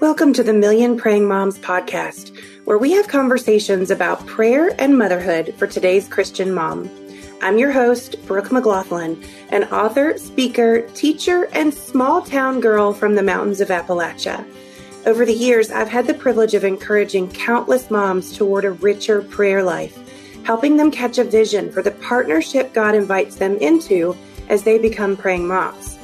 Welcome to the Million Praying Moms podcast, where we have conversations about prayer and motherhood for today's Christian mom. I'm your host, Brooke McGlothlin, an author, speaker, teacher, and small town girl from the mountains of Appalachia. Over the years, I've had the privilege of encouraging countless moms toward a richer prayer life, helping them catch a vision for the partnership God invites them into as they become praying moms.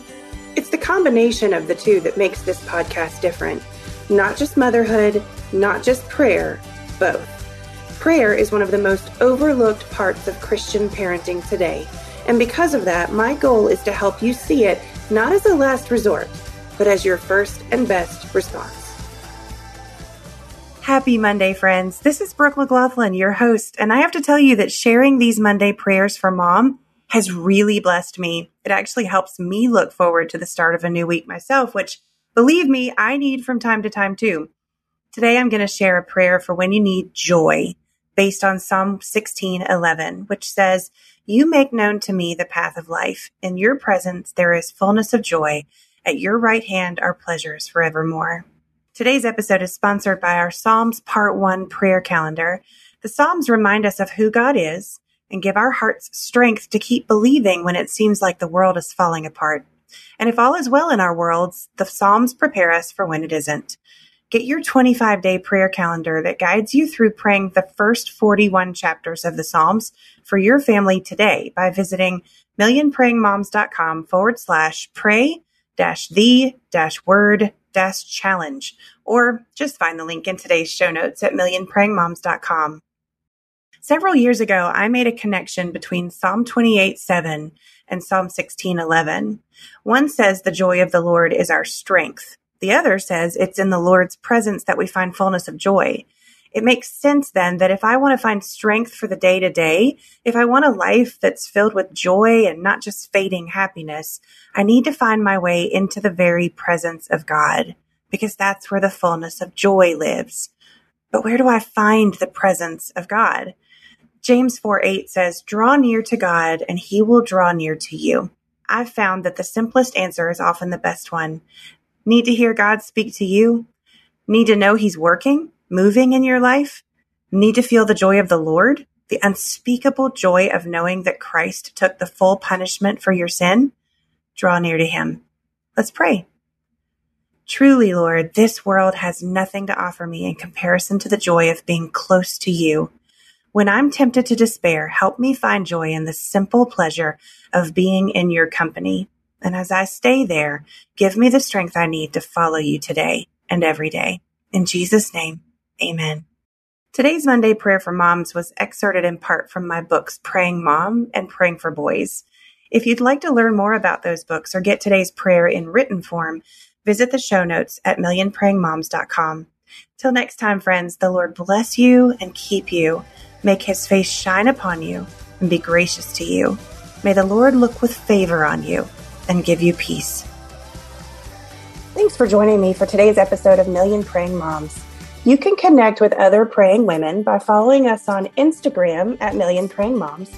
It's the combination of the two that makes this podcast different. Not just motherhood, not just prayer, both. Prayer is one of the most overlooked parts of Christian parenting today. And because of that, my goal is to help you see it not as a last resort, but as your first and best response. Happy Monday, friends. This is Brooke McGlothlin, your host, and I have to tell you that sharing these Monday prayers for mom has really blessed me. It actually helps me look forward to the start of a new week myself, which Believe me, I need from time to time too. Today I'm going to share a prayer for when you need joy based on Psalm 16:11, which says, "You make known to me the path of life. In your presence there is fullness of joy. At your right hand are pleasures forevermore." Today's episode is sponsored by our Psalms Part 1 prayer calendar. The Psalms remind us of who God is and give our hearts strength to keep believing when it seems like the world is falling apart. And if all is well in our worlds, the Psalms prepare us for when it isn't. Get your 25 day prayer calendar that guides you through praying the first 41 chapters of the Psalms for your family today by visiting millionprayingmoms.com forward slash pray dash the dash word dash challenge, or just find the link in today's show notes at millionprayingmoms.com. Several years ago, I made a connection between Psalm 28 7 and Psalm 16:11. One says the joy of the Lord is our strength. The other says it's in the Lord's presence that we find fullness of joy. It makes sense then that if I want to find strength for the day to day, if I want a life that's filled with joy and not just fading happiness, I need to find my way into the very presence of God because that's where the fullness of joy lives. But where do I find the presence of God? James 4 8 says, Draw near to God, and he will draw near to you. I've found that the simplest answer is often the best one. Need to hear God speak to you? Need to know he's working, moving in your life? Need to feel the joy of the Lord? The unspeakable joy of knowing that Christ took the full punishment for your sin? Draw near to him. Let's pray. Truly, Lord, this world has nothing to offer me in comparison to the joy of being close to you. When I'm tempted to despair, help me find joy in the simple pleasure of being in your company. And as I stay there, give me the strength I need to follow you today and every day. In Jesus' name, amen. Today's Monday prayer for moms was excerpted in part from my books, Praying Mom and Praying for Boys. If you'd like to learn more about those books or get today's prayer in written form, visit the show notes at millionprayingmoms.com. Till next time, friends, the Lord bless you and keep you make his face shine upon you and be gracious to you. May the Lord look with favor on you and give you peace. Thanks for joining me for today's episode of Million Praying Moms. You can connect with other praying women by following us on Instagram at Million Praying Moms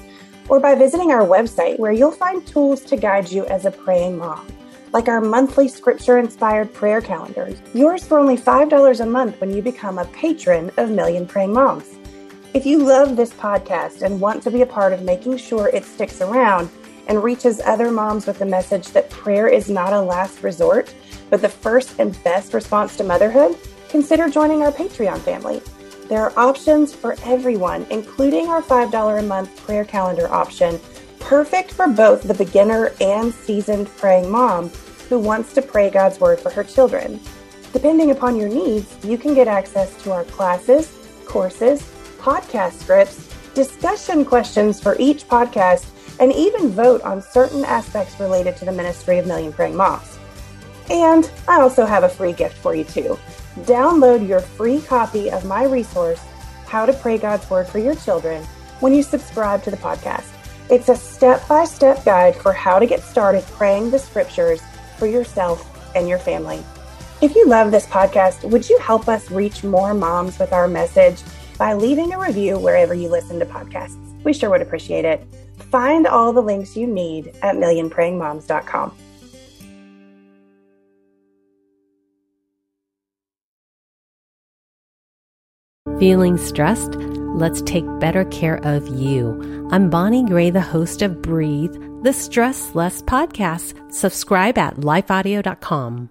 or by visiting our website where you'll find tools to guide you as a praying mom, like our monthly scripture inspired prayer calendars, yours for only $5 a month when you become a patron of Million Praying Moms. If you love this podcast and want to be a part of making sure it sticks around and reaches other moms with the message that prayer is not a last resort, but the first and best response to motherhood, consider joining our Patreon family. There are options for everyone, including our $5 a month prayer calendar option, perfect for both the beginner and seasoned praying mom who wants to pray God's word for her children. Depending upon your needs, you can get access to our classes, courses, podcast scripts, discussion questions for each podcast, and even vote on certain aspects related to the ministry of Million Praying Moms. And I also have a free gift for you too. Download your free copy of my resource, How to Pray God's Word for Your Children, when you subscribe to the podcast. It's a step by step guide for how to get started praying the scriptures for yourself and your family. If you love this podcast, would you help us reach more moms with our message by leaving a review wherever you listen to podcasts. We sure would appreciate it. Find all the links you need at millionprayingmoms.com. Feeling stressed? Let's take better care of you. I'm Bonnie Gray, the host of Breathe, the Stress Less podcast. Subscribe at lifeaudio.com.